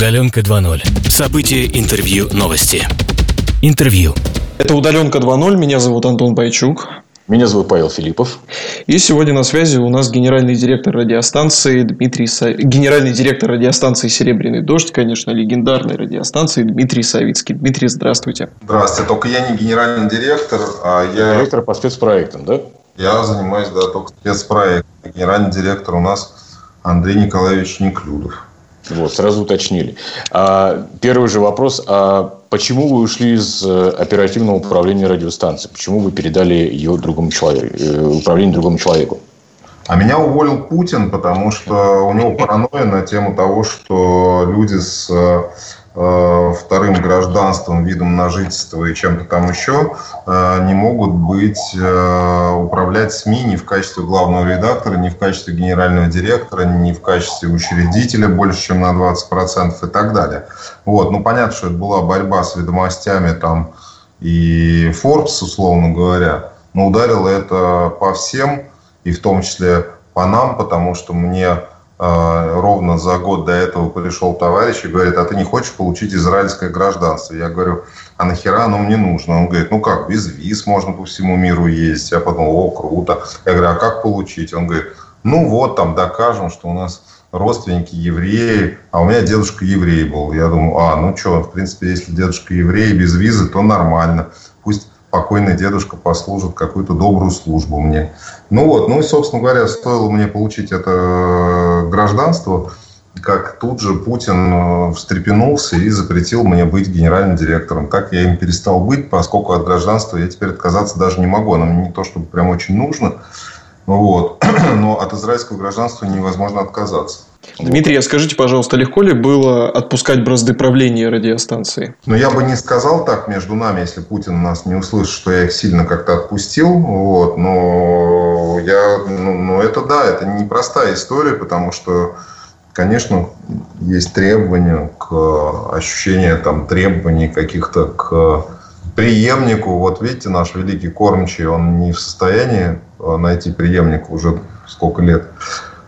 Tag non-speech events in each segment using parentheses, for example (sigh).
Удаленка 2.0. События, интервью, новости. Интервью. Это «Удаленка 2.0». Меня зовут Антон Пайчук. Меня зовут Павел Филиппов. И сегодня на связи у нас генеральный директор радиостанции Дмитрий Са... генеральный директор радиостанции «Серебряный дождь», конечно, легендарной радиостанции Дмитрий Савицкий. Дмитрий, здравствуйте. Здравствуйте. Только я не генеральный директор, а я... Директор по спецпроектам, да? Я занимаюсь, да, только спецпроектом. Генеральный директор у нас Андрей Николаевич Неклюдов. Вот, сразу уточнили. А, первый же вопрос. А почему вы ушли из э, оперативного управления радиостанции? Почему вы передали ее другому человеку, э, управление другому человеку? А меня уволил Путин, потому что у него паранойя на тему того, что люди с Э, вторым гражданством, видом на жительство и чем-то там еще, э, не могут быть, э, управлять СМИ ни в качестве главного редактора, ни в качестве генерального директора, ни в качестве учредителя больше, чем на 20% и так далее. Вот. Ну, понятно, что это была борьба с ведомостями там и Forbes, условно говоря, но ударило это по всем, и в том числе по нам, потому что мне ровно за год до этого пришел товарищ и говорит, а ты не хочешь получить израильское гражданство? Я говорю, а нахера оно мне нужно? Он говорит, ну как, без виз можно по всему миру ездить. Я подумал, о, круто. Я говорю, а как получить? Он говорит, ну вот, там докажем, что у нас родственники евреи, а у меня дедушка еврей был. Я думаю, а, ну что, в принципе, если дедушка еврей без визы, то нормально. Покойный дедушка послужит какую-то добрую службу мне. Ну вот, ну и, собственно говоря, стоило мне получить это э, гражданство, как тут же Путин э, встрепенулся и запретил мне быть генеральным директором. Так я им перестал быть, поскольку от гражданства я теперь отказаться даже не могу. Оно мне не то, чтобы прям очень нужно. Вот. (clears throat) Но от израильского гражданства невозможно отказаться. Дмитрий, а скажите, пожалуйста, легко ли было отпускать бразды правления радиостанции? Ну, я бы не сказал так между нами, если Путин нас не услышит, что я их сильно как-то отпустил. Вот, но я, ну, ну, это да, это непростая история, потому что, конечно, есть требования к ощущению там требований каких-то к преемнику. Вот видите, наш великий кормчий, он не в состоянии найти преемника уже сколько лет.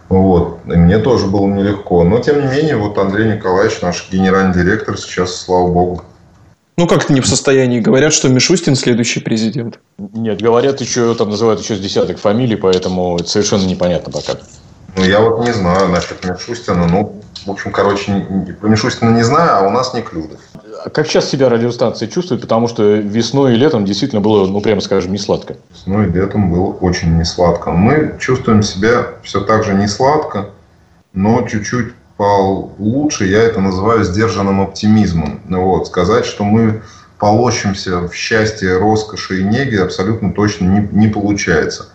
Вот. И мне тоже было нелегко. Но, тем не менее, вот Андрей Николаевич, наш генеральный директор, сейчас, слава богу. Ну, как-то не в состоянии. Говорят, что Мишустин следующий президент. Нет, говорят еще, там называют еще с десяток фамилий, поэтому это совершенно непонятно пока. Ну, я вот не знаю насчет Мишустина. Ну, в общем, короче, про Мишустина не знаю, а у нас не Клюдов. А как сейчас себя радиостанция чувствует? Потому что весной и летом действительно было, ну, прямо скажем, не сладко. Весной и летом было очень не сладко. Мы чувствуем себя все так же не сладко, но чуть-чуть получше. Я это называю сдержанным оптимизмом. Вот. Сказать, что мы полощемся в счастье, роскоши и неге абсолютно точно не, не получается.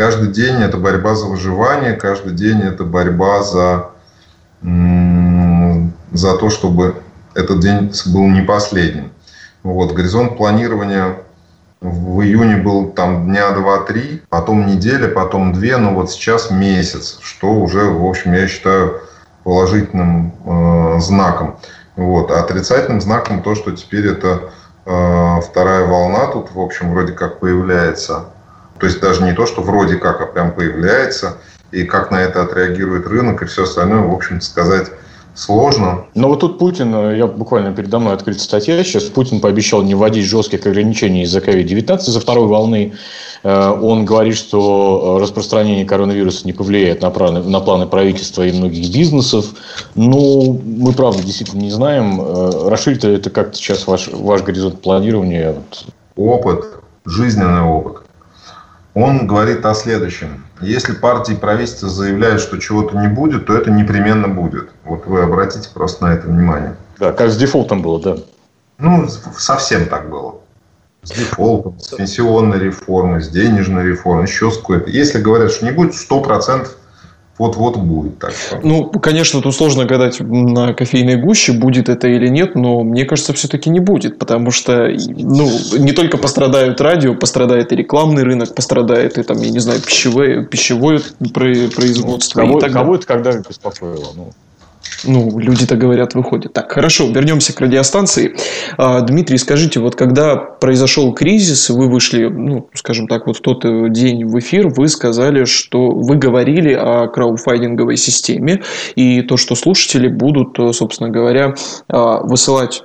Каждый день это борьба за выживание, каждый день это борьба за, за то, чтобы этот день был не последним. Вот, горизонт планирования в июне был там дня 2-3, потом неделя, потом две, но вот сейчас месяц, что уже, в общем, я считаю положительным э, знаком. Вот. А отрицательным знаком то, что теперь это э, вторая волна тут, в общем, вроде как появляется. То есть даже не то, что вроде как, а прям появляется. И как на это отреагирует рынок и все остальное, в общем сказать сложно. Но вот тут Путин, э, я буквально передо мной открыта статья, сейчас Путин пообещал не вводить жестких ограничений из-за COVID-19 за второй волны. Э, он говорит, что распространение коронавируса не повлияет на планы, на планы правительства и многих бизнесов. Ну, мы, правда, действительно не знаем. Э, расширит ли это как-то сейчас ваш, ваш горизонт планирования? Опыт, жизненный опыт он говорит о следующем. Если партии и правительство заявляют, что чего-то не будет, то это непременно будет. Вот вы обратите просто на это внимание. Да, как с дефолтом было, да. Ну, совсем так было. С дефолтом, с пенсионной реформой, с денежной реформой, еще с какой-то. Если говорят, что не будет, 100% вот-вот будет так. Ну, конечно, тут сложно гадать на кофейной гуще, будет это или нет, но мне кажется, все-таки не будет, потому что ну, не только пострадают радио, пострадает и рекламный рынок, пострадает и там, я не знаю, пищевое, пищевое производство. Кого, кого это когда беспокоило? Ну. Ну, люди-то говорят, выходят. Так, хорошо, вернемся к радиостанции. А, Дмитрий, скажите, вот когда произошел кризис, вы вышли, ну, скажем так, вот в тот э, день в эфир, вы сказали, что вы говорили о краудфандинговой системе, и то, что слушатели будут, э, собственно говоря, а, высылать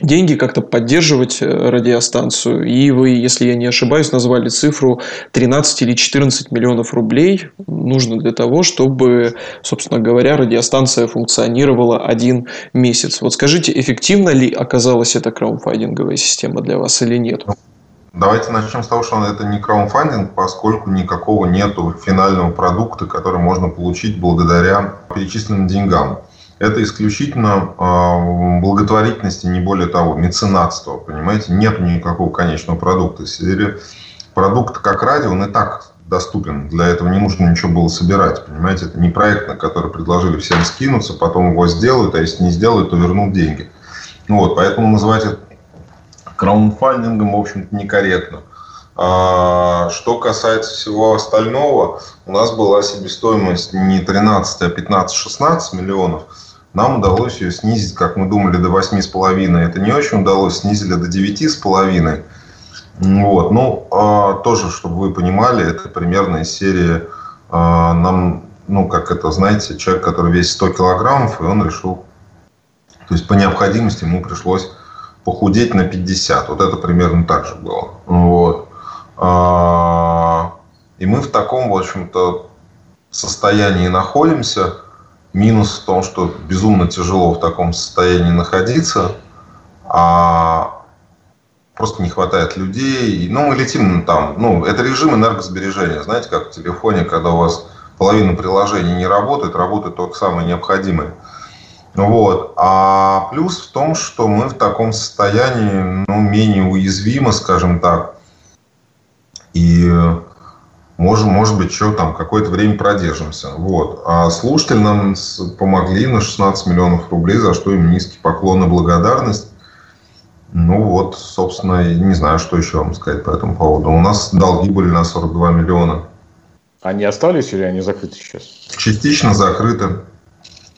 деньги, как-то поддерживать э, радиостанцию. И вы, если я не ошибаюсь, назвали цифру 13 или 14 миллионов рублей нужно для того, чтобы, собственно говоря, радиостанция функционировала один месяц. Вот скажите, эффективно ли оказалась эта краудфандинговая система для вас или нет? Давайте начнем с того, что это не краудфандинг, поскольку никакого нету финального продукта, который можно получить благодаря перечисленным деньгам. Это исключительно э, благотворительности, не более того, меценатство, понимаете? Нет никакого конечного продукта. Продукт как радио, он и так доступен. Для этого не нужно ничего было собирать, понимаете? Это не проект, на который предложили всем скинуться, потом его сделают, а если не сделают, то вернут деньги. Ну вот, поэтому называть это краудфандингом, в общем-то, некорректно. А, что касается всего остального, у нас была себестоимость не 13, а 15-16 миллионов – нам удалось ее снизить, как мы думали, до 8,5. Это не очень удалось, снизили до 9,5. Вот. Ну, а, тоже, чтобы вы понимали, это примерно из серии а, нам, ну, как это, знаете, человек, который весит 100 килограммов, и он решил, то есть по необходимости ему пришлось похудеть на 50. Вот это примерно так же было. Вот. А, и мы в таком, в общем-то, состоянии находимся – Минус в том, что безумно тяжело в таком состоянии находиться, а просто не хватает людей. Ну, мы летим там, ну, это режим энергосбережения. Знаете, как в телефоне, когда у вас половина приложений не работает, работает только самое необходимое. Вот. А плюс в том, что мы в таком состоянии, ну, менее уязвимы, скажем так. И можем, может быть, еще там какое-то время продержимся. Вот. А слушатели нам помогли на 16 миллионов рублей, за что им низкий поклон и благодарность. Ну вот, собственно, не знаю, что еще вам сказать по этому поводу. У нас долги были на 42 миллиона. Они остались или они закрыты сейчас? Частично закрыты.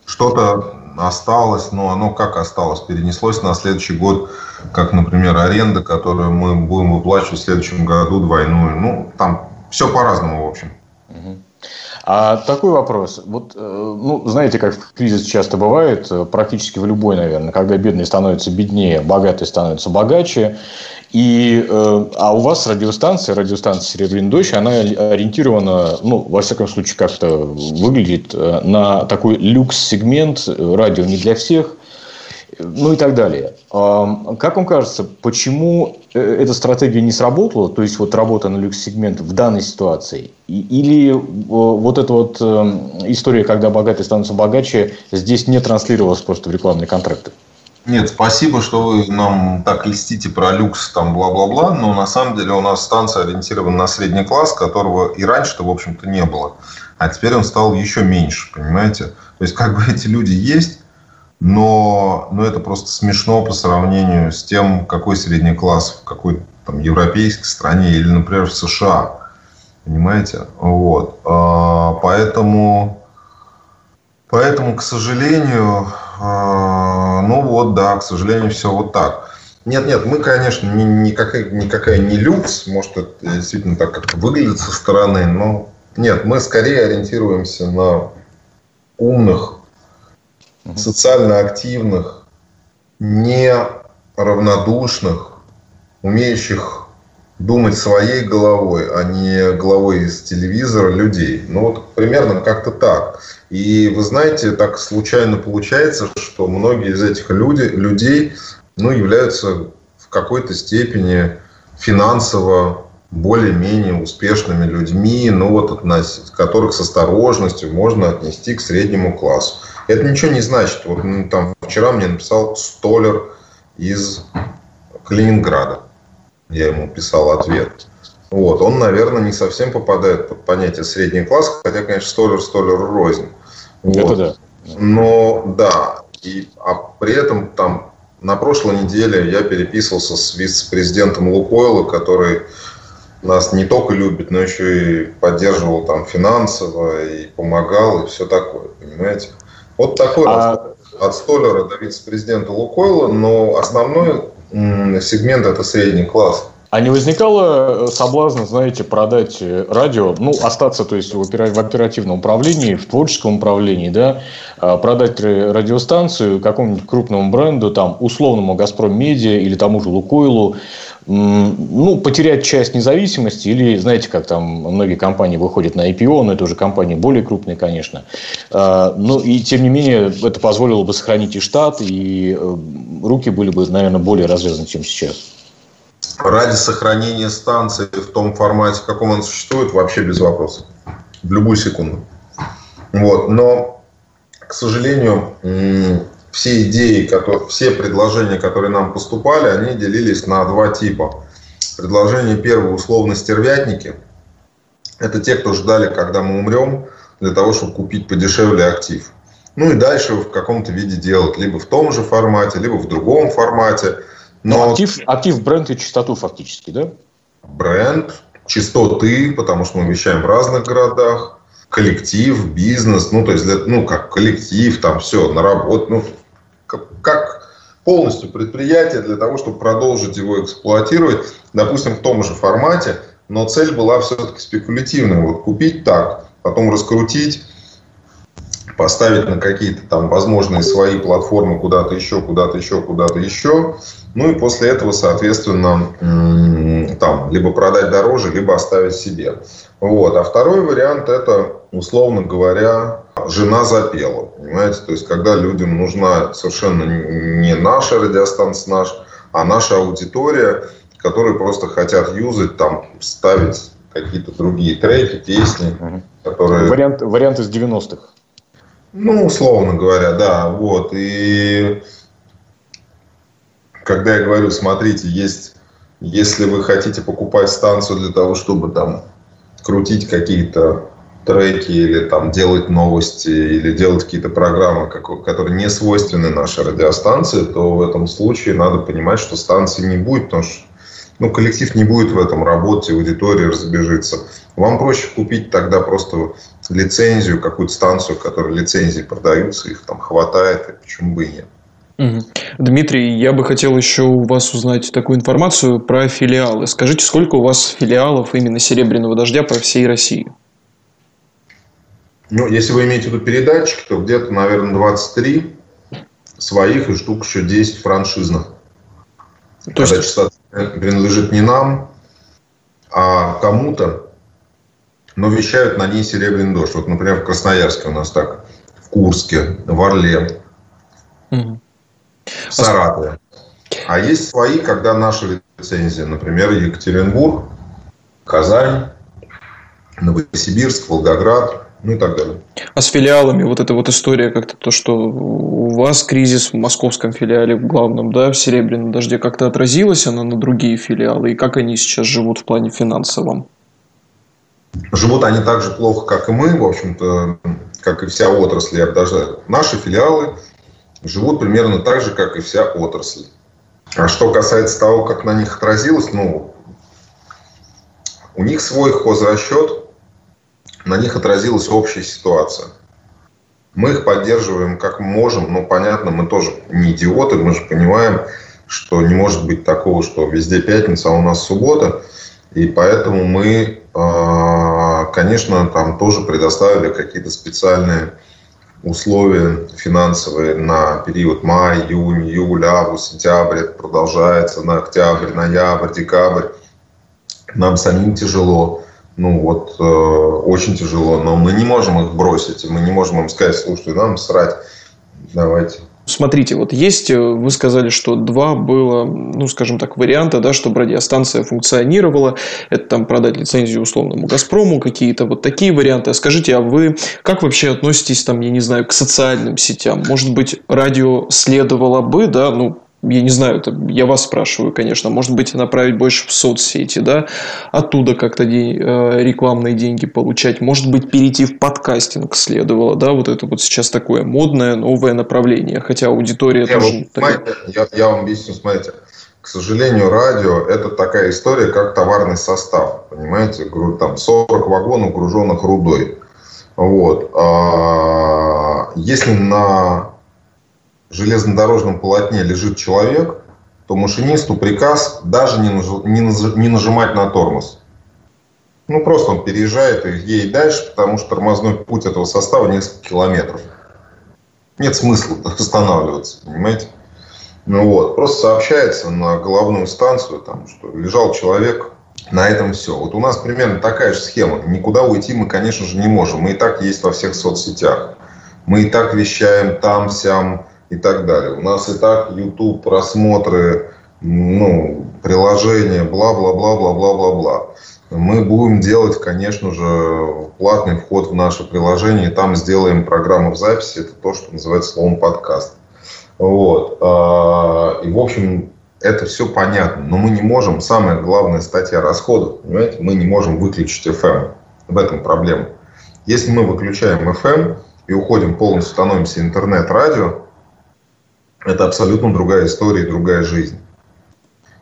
Что-то осталось, но оно как осталось? Перенеслось на следующий год, как, например, аренда, которую мы будем выплачивать в следующем году двойную. Ну, там все по-разному, в общем. А такой вопрос. Вот, э, ну, знаете, как кризис часто бывает, э, практически в любой, наверное, когда бедный становится беднее, богатый становится богаче. И, э, а у вас радиостанция, радиостанция «Серебряный дождь», она ориентирована, ну, во всяком случае, как-то выглядит на такой люкс-сегмент, радио не для всех – ну и так далее. Как вам кажется, почему э, эта стратегия не сработала, то есть вот работа на люкс-сегмент в данной ситуации, или вот эта вот эм, история, когда богатые становятся богаче, здесь не транслировалась просто в рекламные контракты? Нет, спасибо, что вы нам так льстите про люкс, там, бла-бла-бла, но на самом деле у нас станция ориентирована на средний класс, которого и раньше-то, в общем-то, не было. А теперь он стал еще меньше, понимаете? То есть, как бы эти люди есть, но, но это просто смешно по сравнению с тем, какой средний класс в какой там европейской стране или, например, в США. Понимаете? Вот. А, поэтому, поэтому, к сожалению, а, ну вот, да, к сожалению, все вот так. Нет, нет, мы, конечно, ни, никакая, никакая не люкс, может, это действительно так как-то выглядит со стороны, но нет, мы скорее ориентируемся на умных, социально активных, не равнодушных, умеющих думать своей головой, а не головой из телевизора людей. Ну вот примерно как-то так. И вы знаете, так случайно получается, что многие из этих люди, людей ну, являются в какой-то степени финансово более-менее успешными людьми, ну вот, относ... которых с осторожностью можно отнести к среднему классу. Это ничего не значит. Вот ну, там вчера мне написал столер из Калининграда. Я ему писал ответ. Вот, он, наверное, не совсем попадает под понятие средний класс, хотя, конечно, столер столеру рознь. Вот. Это да. Но да, и, а при этом там на прошлой неделе я переписывался с вице-президентом Лукойла, который нас не только любит, но еще и поддерживал там финансово и помогал и все такое, понимаете? Вот такой а... от Столлера до вице-президента Лукойла, но основной сегмент это средний класс. А не возникало э, соблазна, знаете, продать э, радио, ну, остаться, то есть, в оперативном управлении, в творческом управлении, да, а продать радиостанцию какому-нибудь крупному бренду, там, условному «Газпром Медиа» или тому же «Лукойлу», ну, потерять часть независимости или, знаете, как там многие компании выходят на IPO, но это уже компании более крупные, конечно. А, но и, тем не менее, это позволило бы сохранить и штат, и э, руки были бы, наверное, более развязаны, чем сейчас ради сохранения станции в том формате, в каком он существует, вообще без вопросов. В любую секунду. Вот. Но, к сожалению, все идеи, которые, все предложения, которые нам поступали, они делились на два типа. Предложение первое, условно, стервятники. Это те, кто ждали, когда мы умрем, для того, чтобы купить подешевле актив. Ну и дальше в каком-то виде делать, либо в том же формате, либо в другом формате – но актив, актив бренд и чистоту фактически, да? Бренд, частоты, потому что мы вещаем в разных городах, коллектив, бизнес, ну, то есть, ну, как коллектив, там все, на работу, ну, как, полностью предприятие для того, чтобы продолжить его эксплуатировать, допустим, в том же формате, но цель была все-таки спекулятивная. Вот купить так, потом раскрутить, поставить на какие-то там возможные свои платформы куда-то еще, куда-то еще, куда-то еще. Ну и после этого, соответственно, там либо продать дороже, либо оставить себе. Вот. А второй вариант это, условно говоря, жена запела. Понимаете? То есть, когда людям нужна совершенно не наша радиостанция, наш, а наша аудитория, которые просто хотят юзать, там, ставить какие-то другие треки, песни, которые... Вариант, вариант из 90-х. Ну, условно говоря, да. Вот. И когда я говорю, смотрите, есть, если вы хотите покупать станцию для того, чтобы там крутить какие-то треки или там делать новости или делать какие-то программы, которые не свойственны нашей радиостанции, то в этом случае надо понимать, что станции не будет, потому что ну, коллектив не будет в этом работать, аудитория разбежится. Вам проще купить тогда просто лицензию, какую-то станцию, которая лицензии продаются, их там хватает, и почему бы и нет. Дмитрий, я бы хотел еще у вас узнать такую информацию про филиалы. Скажите, сколько у вас филиалов именно «Серебряного дождя» по всей России? Ну, если вы имеете в виду передатчики, то где-то, наверное, 23 своих и штук еще 10 франшизных. То Когда есть... частота принадлежит не нам, а кому-то, но вещают на ней серебряный дождь. Вот, например, в Красноярске у нас так, в Курске, в Орле, угу. Саратове. А есть свои, когда наши лицензии, например, Екатеринбург, Казань, Новосибирск, Волгоград, ну и так далее. А с филиалами вот эта вот история как-то то, что у вас кризис в московском филиале в главном, да, в Серебряном дожде как-то отразилась она на другие филиалы, и как они сейчас живут в плане финансовом? Живут они так же плохо, как и мы, в общем-то, как и вся отрасль, я бы даже... Наши филиалы живут примерно так же, как и вся отрасль. А что касается того, как на них отразилось, ну, у них свой хозрасчет, на них отразилась общая ситуация. Мы их поддерживаем как можем, но понятно, мы тоже не идиоты, мы же понимаем, что не может быть такого, что везде пятница, а у нас суббота. И поэтому мы а, конечно, там тоже предоставили какие-то специальные условия финансовые на период май, июнь, июль, август, сентябрь. Это продолжается на октябрь, ноябрь, декабрь. Нам самим тяжело. Ну вот, э, очень тяжело. Но мы не можем их бросить. Мы не можем им сказать, слушайте, нам срать. Давайте Смотрите, вот есть, э, вы сказали, что два было, ну, скажем так, варианта, да, чтобы радиостанция функционировала. Это там продать лицензию условному «Газпрому», какие-то вот такие варианты. А скажите, а вы как вообще относитесь, там, я не знаю, к социальным сетям? Может быть, радио следовало бы, да, ну, я не знаю, это я вас спрашиваю, конечно, может быть, направить больше в соцсети, да, оттуда как-то день, э, рекламные деньги получать, может быть, перейти в подкастинг следовало, да, вот это вот сейчас такое модное новое направление, хотя аудитория я тоже... Вот, я, я вам объясню, смотрите, к сожалению, радио – это такая история, как товарный состав, понимаете, там 40 вагонов, груженных рудой. Вот. А если на железнодорожном полотне лежит человек, то машинисту приказ даже не, не нажимать на тормоз. Ну, просто он переезжает и едет дальше, потому что тормозной путь этого состава несколько километров. Нет смысла (laughs) останавливаться, понимаете? Ну вот, просто сообщается на головную станцию, там, что лежал человек, на этом все. Вот у нас примерно такая же схема. Никуда уйти мы, конечно же, не можем. Мы и так есть во всех соцсетях. Мы и так вещаем там, сям и так далее. У нас и так YouTube, просмотры, ну, приложения, бла-бла-бла-бла-бла-бла-бла. Мы будем делать, конечно же, платный вход в наше приложение, и там сделаем программу в записи, это то, что называется словом подкаст. Вот. А, и, в общем, это все понятно, но мы не можем, самая главная статья расходов, понимаете, мы не можем выключить FM. В этом проблема. Если мы выключаем FM и уходим полностью, становимся интернет-радио, это абсолютно другая история и другая жизнь.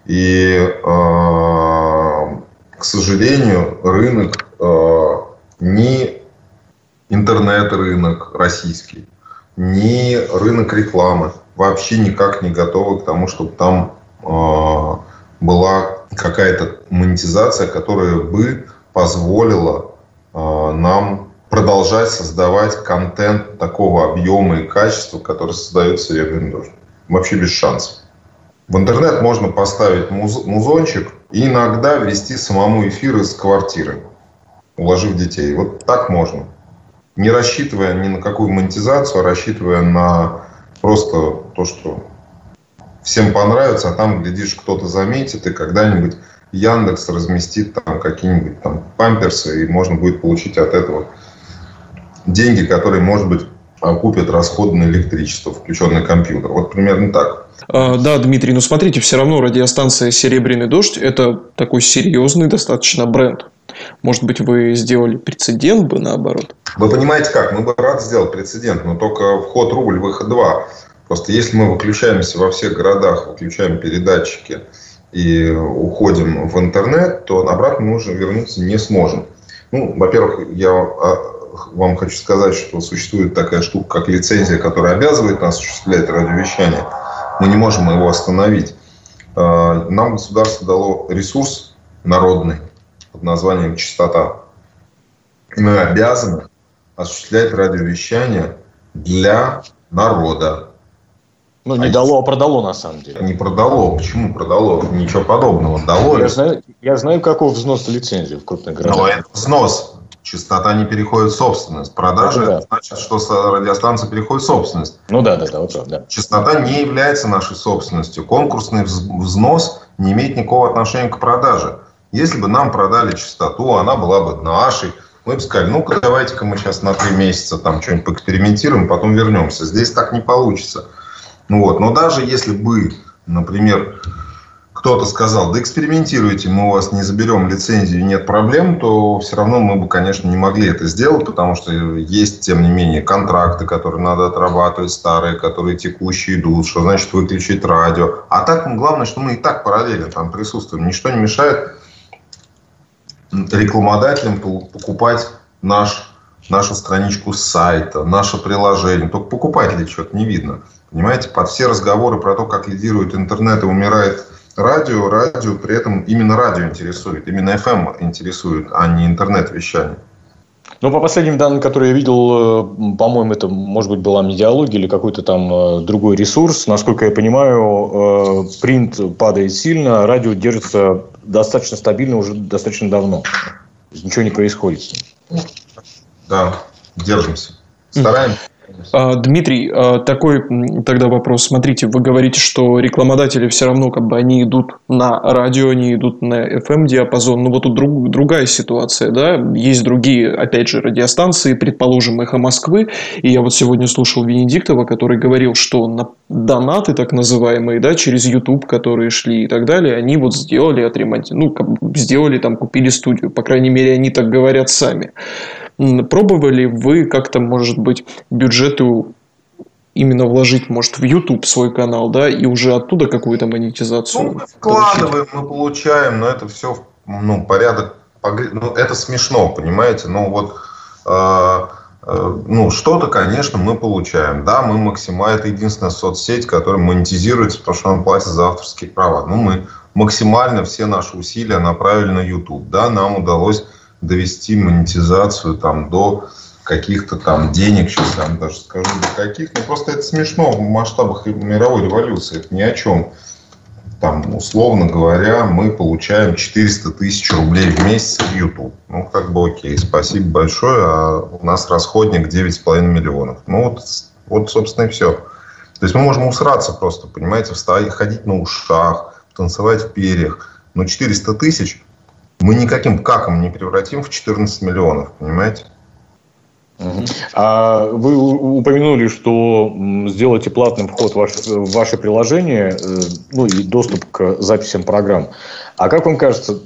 И, э, к сожалению, рынок э, не интернет-рынок российский, не рынок рекламы вообще никак не готовы к тому, чтобы там э, была какая-то монетизация, которая бы позволила э, нам продолжать создавать контент такого объема и качества, который создает Серебряный дождь. Вообще без шансов. В интернет можно поставить муз, музончик и иногда вести самому эфир из квартиры, уложив детей. Вот так можно. Не рассчитывая ни на какую монетизацию, а рассчитывая на просто то, что всем понравится, а там, глядишь, кто-то заметит, и когда-нибудь Яндекс разместит там какие-нибудь там памперсы, и можно будет получить от этого деньги, которые, может быть, окупят расходы на электричество, включенный компьютер. Вот примерно так. А, да, Дмитрий, но смотрите, все равно радиостанция «Серебряный дождь» – это такой серьезный достаточно бренд. Может быть, вы сделали прецедент бы наоборот? Вы понимаете как? Мы бы рад сделать прецедент, но только вход рубль, выход два. Просто если мы выключаемся во всех городах, выключаем передатчики и уходим в интернет, то обратно мы уже вернуться не сможем. Ну, во-первых, я а, вам хочу сказать, что существует такая штука, как лицензия, которая обязывает нас осуществлять радиовещание. Мы не можем его остановить. А, нам государство дало ресурс народный под названием «Частота». И мы обязаны осуществлять радиовещание для народа. Ну, не а дало, а продало на самом деле. Не продало. Почему продало? Ничего подобного. Дало. Я знаю, я знаю какой взнос лицензии в крупных городах. Но это взнос. Частота не переходит в собственность. Продажа ну, да. значит, что радиостанция переходит в собственность. Ну да, да, да, вот так, да. Частота не является нашей собственностью. Конкурсный взнос не имеет никакого отношения к продаже. Если бы нам продали частоту, она была бы нашей, мы бы сказали, ну-ка давайте-ка мы сейчас на три месяца там что-нибудь поэкспериментируем, потом вернемся. Здесь так не получится. Ну вот. Но даже если бы, например, кто-то сказал, да экспериментируйте, мы у вас не заберем лицензию, нет проблем, то все равно мы бы, конечно, не могли это сделать, потому что есть, тем не менее, контракты, которые надо отрабатывать, старые, которые текущие идут, что значит выключить радио. А так, ну, главное, что мы и так параллельно там присутствуем. Ничто не мешает рекламодателям покупать наш, нашу страничку сайта, наше приложение. Только покупателей что-то не видно. Понимаете, под все разговоры про то, как лидирует интернет и умирает радио, радио при этом именно радио интересует, именно FM интересует, а не интернет-вещание. Ну, по последним данным, которые я видел, э, по-моему, это, может быть, была медиалогия или какой-то там э, другой ресурс. Насколько я понимаю, э, принт падает сильно, радио держится достаточно стабильно уже достаточно давно. Ничего не происходит. Да, держимся. Стараемся. А, Дмитрий, а, такой тогда вопрос. Смотрите, вы говорите, что рекламодатели все равно как бы они идут на радио, они идут на FM-диапазон. Но вот тут друг, другая ситуация, да? Есть другие, опять же, радиостанции, предположим, «Эхо Москвы». И я вот сегодня слушал Венедиктова, который говорил, что на донаты так называемые, да, через YouTube, которые шли и так далее, они вот сделали отремонтировали, ну, сделали там, купили студию. По крайней мере, они так говорят сами. Пробовали вы как-то, может быть, бюджету именно вложить, может, в YouTube свой канал, да, и уже оттуда какую-то монетизацию? Ну, мы вкладываем, мы получаем, но это все, ну, порядок, ну, это смешно, понимаете, ну, вот э, Э, ну, что-то, конечно, мы получаем. Да, мы максимально, это единственная соцсеть, которая монетизируется, потому что нам платят за авторские права. Ну, мы максимально все наши усилия направили на YouTube. Да, нам удалось довести монетизацию там до каких-то там денег, сейчас я вам даже скажу, до каких. Ну, просто это смешно в масштабах мировой революции. Это ни о чем там, условно говоря, мы получаем 400 тысяч рублей в месяц в YouTube. Ну, как бы окей, спасибо большое, а у нас расходник 9,5 миллионов. Ну, вот, вот, собственно, и все. То есть мы можем усраться просто, понимаете, вставать, ходить на ушах, танцевать в перьях. Но 400 тысяч мы никаким каком не превратим в 14 миллионов, понимаете? А вы упомянули, что сделаете платным вход в ваше, ваше приложение, э, ну и доступ к записям программ. А как вам кажется,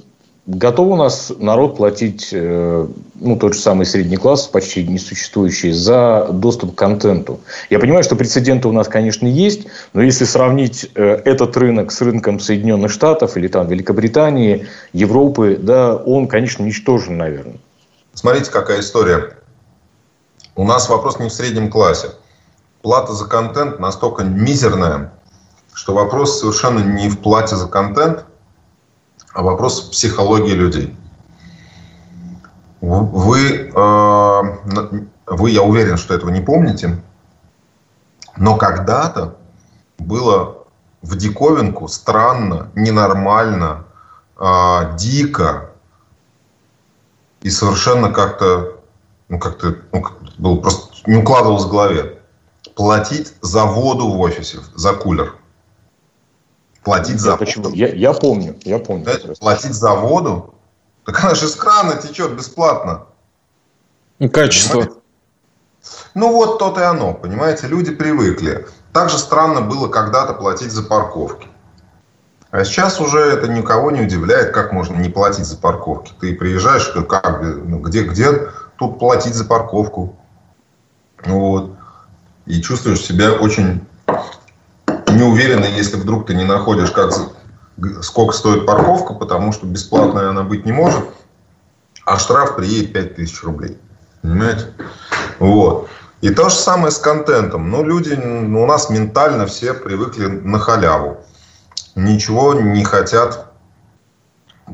готов у нас народ платить, э, ну, тот же самый средний класс, почти несуществующий, за доступ к контенту? Я понимаю, что прецеденты у нас, конечно, есть, но если сравнить э, этот рынок с рынком Соединенных Штатов или там Великобритании, Европы, да, он, конечно, ничтожен, наверное. Смотрите, какая история. У нас вопрос не в среднем классе. Плата за контент настолько мизерная, что вопрос совершенно не в плате за контент, а вопрос психологии людей. Вы, э, вы, я уверен, что этого не помните, но когда-то было в диковинку странно, ненормально, э, дико и совершенно как-то ну, как-то ну, было просто не укладывалось в голове. Платить за воду в офисе, за кулер. Платить за почему? воду. Я, я помню, я помню. Знаете, платить за воду? Так она же из крана течет бесплатно. И качество. Понимаете? Ну вот то-то и оно, понимаете, люди привыкли. Также странно было когда-то платить за парковки. А сейчас уже это никого не удивляет, как можно не платить за парковки. Ты приезжаешь, как, ну, где, где тут платить за парковку. Вот. И чувствуешь себя очень неуверенно, если вдруг ты не находишь, как, сколько стоит парковка, потому что бесплатная она быть не может, а штраф приедет 5000 рублей. Понимаете? Вот. И то же самое с контентом. Ну, люди у нас ментально все привыкли на халяву. Ничего не хотят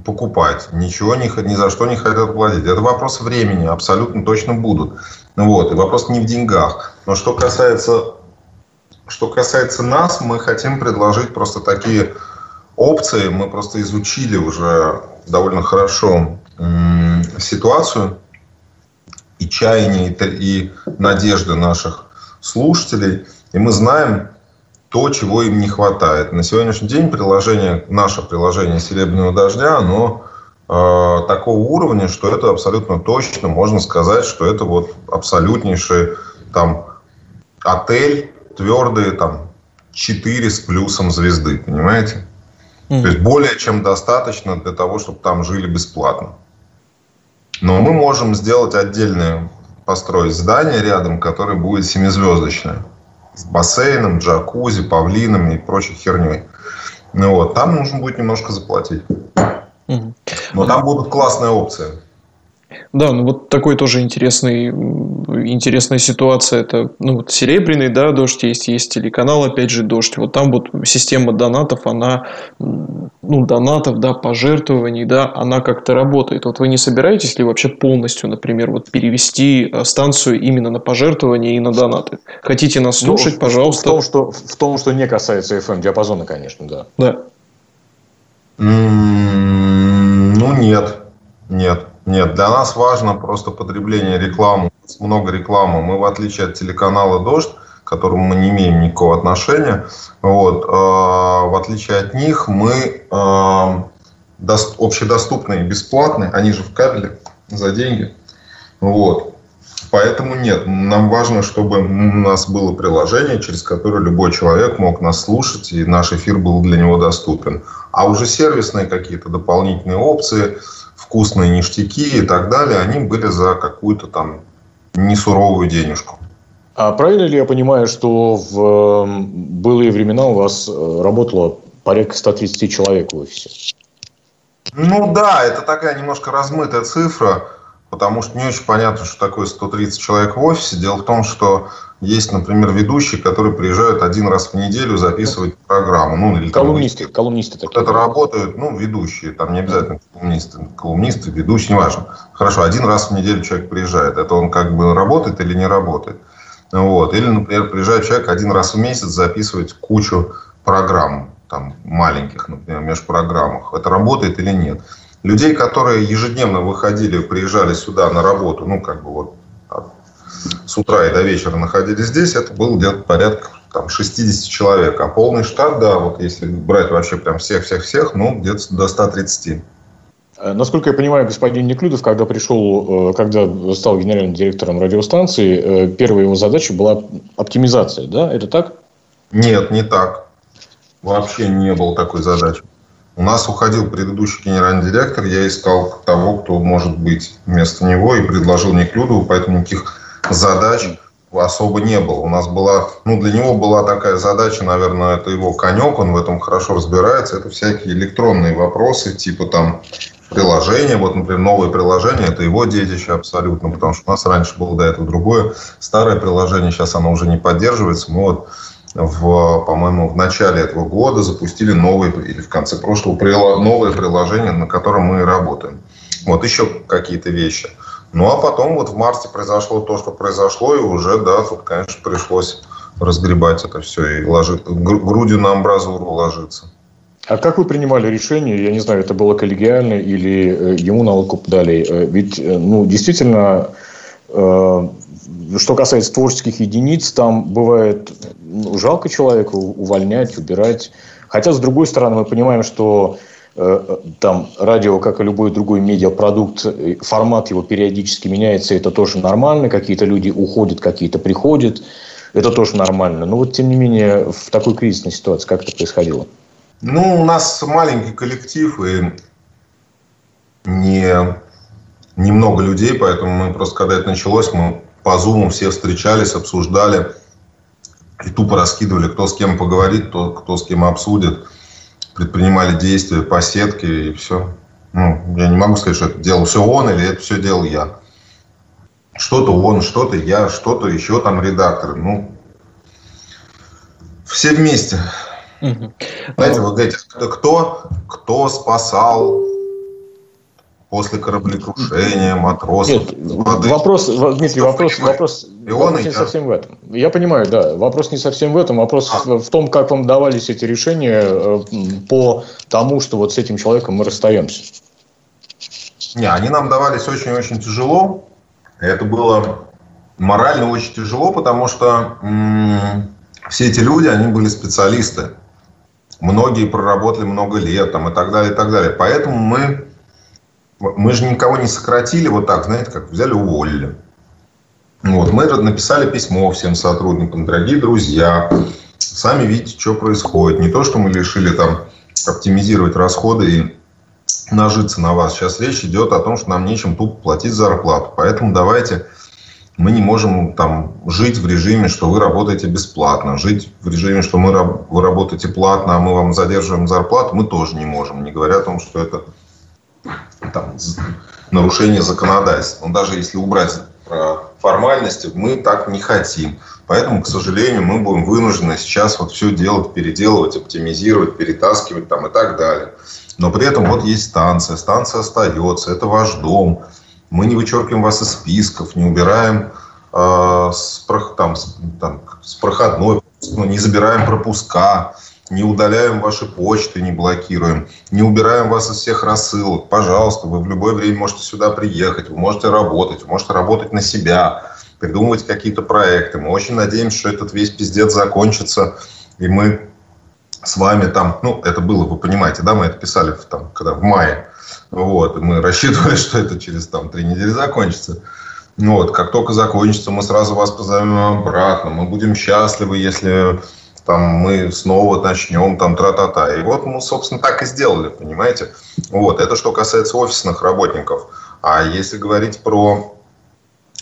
покупать, ничего не, ни за что не хотят платить. Это вопрос времени, абсолютно точно будут. Вот, и вопрос не в деньгах. Но что касается, что касается нас, мы хотим предложить просто такие опции. Мы просто изучили уже довольно хорошо ситуацию и чаяния, и надежды наших слушателей. И мы знаем, то, чего им не хватает. На сегодняшний день приложение, наше приложение «Серебряного дождя», оно э, такого уровня, что это абсолютно точно можно сказать, что это вот абсолютнейший там отель, твердые там 4 с плюсом звезды, понимаете? Mm. То есть более чем достаточно для того, чтобы там жили бесплатно. Но мы можем сделать отдельное, построить здание рядом, которое будет семизвездочное с бассейном, джакузи, павлинами и прочей херней. Ну вот, там нужно будет немножко заплатить. Но там будут классные опции. Да, ну вот такой тоже интересный, интересная ситуация. Это ну, вот серебряный, да, дождь есть, есть телеканал, опять же, дождь. Вот там вот система донатов, она, ну, донатов, да, пожертвований, да, она как-то работает. Вот вы не собираетесь ли вообще полностью, например, вот перевести э, станцию именно на пожертвования и на донаты? Хотите нас ну, слушать, ну, пожалуйста. В том, что, в том, что не касается FM-диапазона, конечно, да. Да. Ну, нет. Нет. Нет, для нас важно просто потребление рекламы. Много рекламы. Мы, в отличие от телеканала «Дождь», к которому мы не имеем никакого отношения, вот, э, в отличие от них, мы э, даст, общедоступные бесплатные, они же в кабеле за деньги. Вот. Поэтому нет, нам важно, чтобы у нас было приложение, через которое любой человек мог нас слушать, и наш эфир был для него доступен. А уже сервисные какие-то дополнительные опции – вкусные ништяки и так далее, они были за какую-то там несуровую денежку. А правильно ли я понимаю, что в былые времена у вас э, работало порядка 130 человек в офисе? Ну да, это такая немножко размытая цифра, потому что не очень понятно, что такое 130 человек в офисе. Дело в том, что есть, например, ведущие, которые приезжают один раз в неделю записывать программу. Ну, или колумнисты, колумнисты такие. Это работают, ну, ведущие, там не обязательно колумнисты, колумнисты, ведущие, неважно. Хорошо, один раз в неделю человек приезжает. Это он как бы работает или не работает. Вот. Или, например, приезжает человек один раз в месяц записывать кучу программ, там, маленьких, например, межпрограммах. Это работает или нет? Людей, которые ежедневно выходили, приезжали сюда на работу, ну, как бы вот с утра и до вечера находились здесь, это было где-то порядка там, 60 человек. А полный штат, да, вот если брать вообще прям всех-всех-всех, ну, где-то до 130. Э, насколько я понимаю, господин Неклюдов, когда пришел, э, когда стал генеральным директором радиостанции, э, первая его задача была оптимизация, да? Это так? Нет, не так. Вообще не было такой задачи. У нас уходил предыдущий генеральный директор, я искал того, кто может быть вместо него, и предложил Неклюдову, поэтому никаких задач особо не было. У нас была, ну, для него была такая задача, наверное, это его конек, он в этом хорошо разбирается, это всякие электронные вопросы, типа там приложения, вот, например, новое приложение, это его детище абсолютно, потому что у нас раньше было до этого другое, старое приложение, сейчас оно уже не поддерживается, мы вот в, по-моему, в начале этого года запустили новое, или в конце прошлого, новое приложение, на котором мы работаем. Вот еще какие-то вещи. Ну, а потом вот в марте произошло то, что произошло, и уже, да, тут, конечно, пришлось разгребать это все и ложить, грудью на амбразуру ложиться. А как вы принимали решение? Я не знаю, это было коллегиально или э, ему на откуп дали? Э, ведь, э, ну, действительно, что касается творческих единиц, там бывает ну, жалко человека увольнять, убирать. Хотя, с другой стороны, мы понимаем, что там радио, как и любой другой медиапродукт, э, формат его периодически меняется, это тоже нормально. Какие-то люди уходят, какие-то приходят. Это тоже нормально. Но вот, тем не менее, в такой кризисной ситуации как это происходило? Ну, у нас маленький коллектив и не, немного людей, поэтому мы просто, когда это началось, мы по зуму все встречались, обсуждали и тупо раскидывали, кто с кем поговорит, кто, кто с кем обсудит, предпринимали действия по сетке и все. Ну, я не могу сказать, что это делал все он или это все делал я. Что-то он, что-то я, что-то еще там редактор. Ну, все вместе. Знаете, вы говорите, кто, кто спасал после кораблекрушения, матросов. Нет, воды. вопрос, Дмитрий, вопрос, вопрос, вопрос не совсем в этом. Я понимаю, да, вопрос не совсем в этом, вопрос а. в том, как вам давались эти решения э, по тому, что вот с этим человеком мы расстаемся. Не, они нам давались очень-очень тяжело. Это было морально очень тяжело, потому что м- все эти люди, они были специалисты. Многие проработали много лет там, и так далее, и так далее. Поэтому мы мы же никого не сократили вот так, знаете, как взяли, уволили. Вот, мы написали письмо всем сотрудникам, дорогие друзья, сами видите, что происходит. Не то, что мы решили там оптимизировать расходы и нажиться на вас. Сейчас речь идет о том, что нам нечем тупо платить зарплату. Поэтому давайте мы не можем там жить в режиме, что вы работаете бесплатно, жить в режиме, что мы, вы работаете платно, а мы вам задерживаем зарплату, мы тоже не можем, не говоря о том, что это там, нарушение законодательства. Но даже если убрать про формальности, мы так не хотим. Поэтому, к сожалению, мы будем вынуждены сейчас вот все делать, переделывать, оптимизировать, перетаскивать там и так далее. Но при этом вот есть станция, станция остается, это ваш дом. Мы не вычеркиваем вас из списков, не убираем э, с, там, с, там, с проходной, ну, не забираем пропуска не удаляем ваши почты, не блокируем, не убираем вас из всех рассылок. Пожалуйста, вы в любое время можете сюда приехать, вы можете работать, вы можете работать на себя, придумывать какие-то проекты. Мы очень надеемся, что этот весь пиздец закончится, и мы с вами там, ну, это было, вы понимаете, да, мы это писали в, там, когда в мае, вот, и мы (laughs) рассчитывали, что это через там три недели закончится. Вот, как только закончится, мы сразу вас позовем обратно, мы будем счастливы, если там мы снова начнем там тра-та-та. И вот мы, собственно, так и сделали, понимаете? Вот, это что касается офисных работников. А если говорить про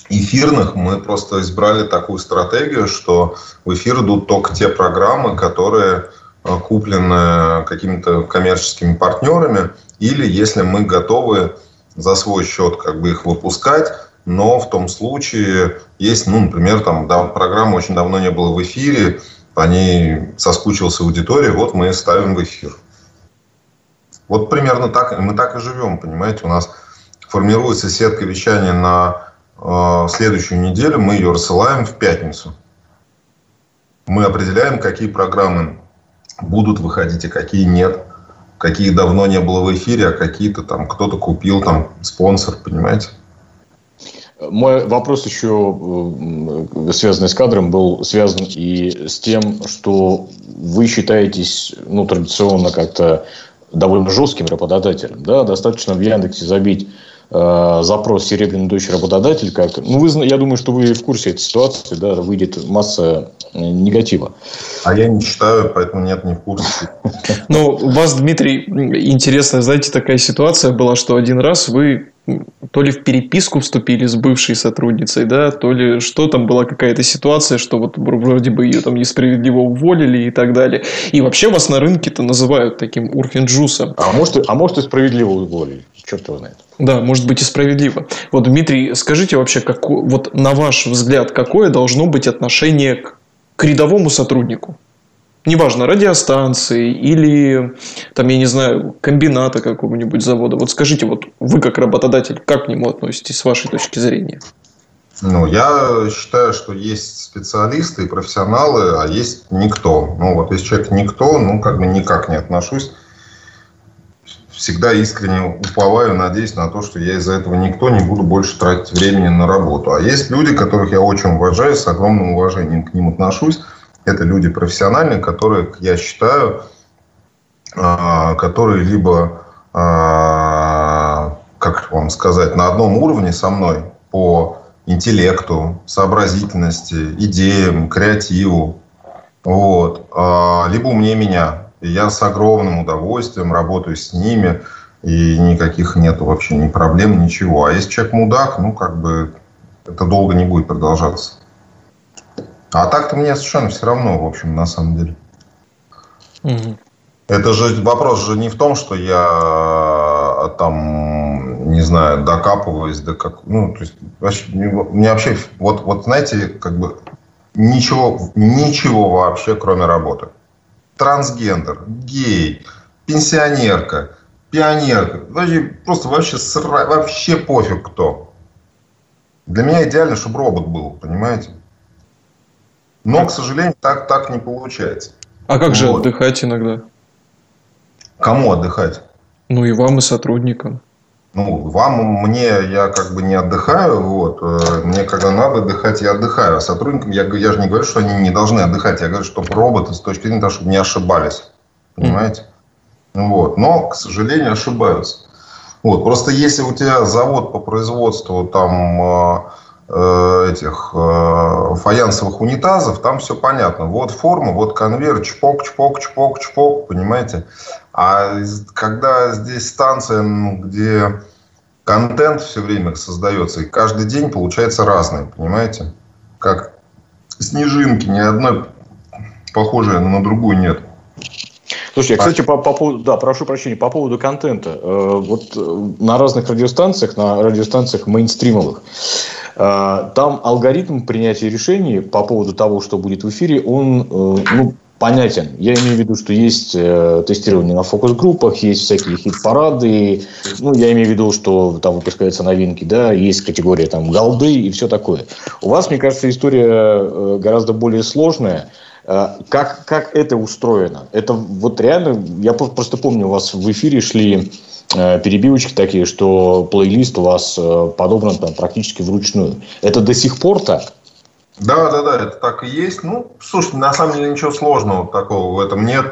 эфирных, мы просто избрали такую стратегию, что в эфир идут только те программы, которые э, куплены какими-то коммерческими партнерами, или если мы готовы за свой счет как бы их выпускать, но в том случае есть, ну, например, там да, программа очень давно не было в эфире, по ней соскучился аудитория, вот мы ставим в эфир. Вот примерно так, мы так и живем, понимаете, у нас формируется сетка вещания на э, следующую неделю, мы ее рассылаем в пятницу. Мы определяем, какие программы будут выходить, а какие нет. Какие давно не было в эфире, а какие-то там кто-то купил, там спонсор, понимаете? Мой вопрос еще, э, связанный с кадром, был связан и с тем, что вы считаетесь ну, традиционно как-то довольно жестким работодателем. Да? Достаточно в Яндексе забить э, запрос «Серебряный дочь работодатель». Как, ну, вы, я думаю, что вы в курсе этой ситуации. Да? Выйдет масса э, негатива. А я не читаю, поэтому нет, не в курсе. Ну, у вас, Дмитрий, интересная, знаете, такая ситуация была, что один раз вы то ли в переписку вступили с бывшей сотрудницей, да, то ли что там была какая-то ситуация, что вот вроде бы ее там несправедливо уволили и так далее. И вообще вас на рынке-то называют таким урфинджусом. А может, а может и справедливо уволили. Черт его знает. Да, может быть и справедливо. Вот, Дмитрий, скажите вообще, как, вот на ваш взгляд, какое должно быть отношение к, к рядовому сотруднику? Неважно, радиостанции или, там, я не знаю, комбината какого-нибудь завода. Вот скажите, вот вы как работодатель, как к нему относитесь с вашей точки зрения? Ну, я считаю, что есть специалисты и профессионалы, а есть никто. Ну, вот если человек никто, ну, как бы никак не отношусь. Всегда искренне уповаю, надеюсь на то, что я из-за этого никто не буду больше тратить времени на работу. А есть люди, которых я очень уважаю, с огромным уважением к ним отношусь это люди профессиональные, которые, я считаю, а, которые либо, а, как вам сказать, на одном уровне со мной по интеллекту, сообразительности, идеям, креативу, вот, а, либо умнее меня. И я с огромным удовольствием работаю с ними, и никаких нет вообще ни проблем, ничего. А если человек мудак, ну, как бы, это долго не будет продолжаться. А так-то мне совершенно все равно, в общем, на самом деле. Угу. Это же вопрос же не в том, что я а, там, не знаю, докапываюсь до как... Ну, то есть, вообще, мне вообще, вот, вот знаете, как бы ничего, ничего вообще, кроме работы. Трансгендер, гей, пенсионерка, пионерка. Вообще, просто вообще, сра... вообще пофиг кто. Для меня идеально, чтобы робот был, понимаете? Но, к сожалению, так, так не получается. А как же вот. отдыхать иногда? Кому отдыхать? Ну и вам, и сотрудникам. Ну, вам, мне, я как бы не отдыхаю, вот. Э, мне когда надо отдыхать, я отдыхаю. А сотрудникам, я, я же не говорю, что они не должны отдыхать. Я говорю, чтобы роботы с точки зрения того, чтобы не ошибались. Понимаете? Mm. Вот. Но, к сожалению, ошибаются. Вот. Просто если у тебя завод по производству там Э, этих э, фаянсовых унитазов, там все понятно. Вот форма, вот конвейер, чпок, чпок, чпок, чпок, понимаете? А когда здесь станция, где контент все время создается, и каждый день получается разный, понимаете? Как снежинки, ни одной похожей на другую нет. Слушай, я, кстати, по, по поводу, да, прошу прощения, по поводу контента. Э, вот на разных радиостанциях, на радиостанциях мейнстримовых, Э, там алгоритм принятия решений по поводу того, что будет в эфире, он э, ну, понятен. Я имею в виду, что есть э, тестирование на фокус-группах, есть всякие хит-парады. Ну, я имею в виду, что там выпускаются новинки, да, есть категория там голды и все такое. У вас, мне кажется, история гораздо более сложная. Как, как это устроено? Это вот реально, я просто помню, у вас в эфире шли Э, перебивочки такие, что плейлист у вас э, подобран там практически вручную. Это до сих пор так? Да, да, да, это так и есть. Ну, слушай, на самом деле ничего сложного такого в этом нет.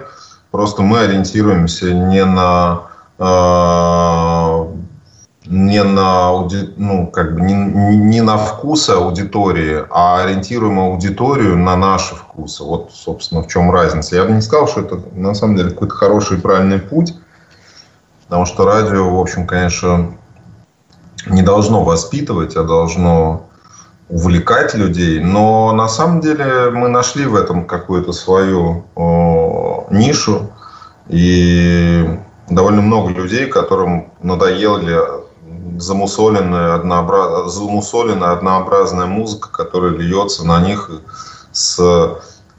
Просто мы ориентируемся не на э, не на ну как бы не, не на вкусы аудитории, а ориентируем аудиторию на наши вкусы. Вот, собственно, в чем разница. Я бы не сказал, что это на самом деле какой-то хороший и правильный путь. Потому что радио, в общем, конечно, не должно воспитывать, а должно увлекать людей. Но на самом деле мы нашли в этом какую-то свою о, нишу. И довольно много людей, которым надоели замусоленная, однообраз... замусоленная однообразная музыка, которая льется на них с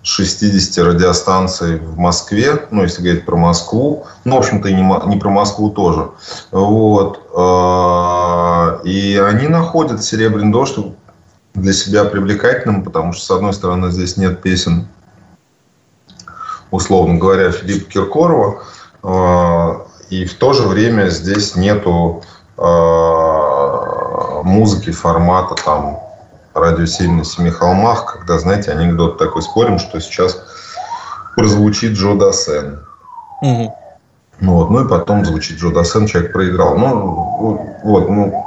60 радиостанций в Москве, ну, если говорить про Москву, ну, в общем-то, и не, про Москву тоже. Вот. А, и они находят «Серебряный дождь» для себя привлекательным, потому что, с одной стороны, здесь нет песен, условно говоря, Филиппа Киркорова, а, и в то же время здесь нету музыки формата там радио 7 на семи холмах, когда, знаете, анекдот такой спорим, что сейчас прозвучит Джо Дассен. Угу. Ну, вот, ну и потом звучит Джо Дассен, человек проиграл. Ну, вот, ну,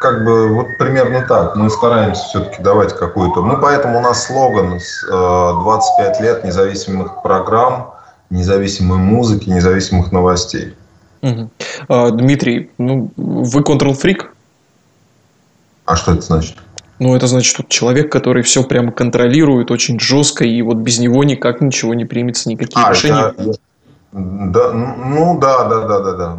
как бы вот примерно так. Мы стараемся все-таки давать какую-то... Ну, поэтому у нас слоган 25 э, лет независимых программ, независимой музыки, независимых новостей. Угу. А, Дмитрий, ну, вы контрол-фрик? А что это значит? Ну, это значит, что человек, который все прямо контролирует очень жестко, и вот без него никак ничего не примется, никакие а, решения. Да, да, ну да, да, да, да, да.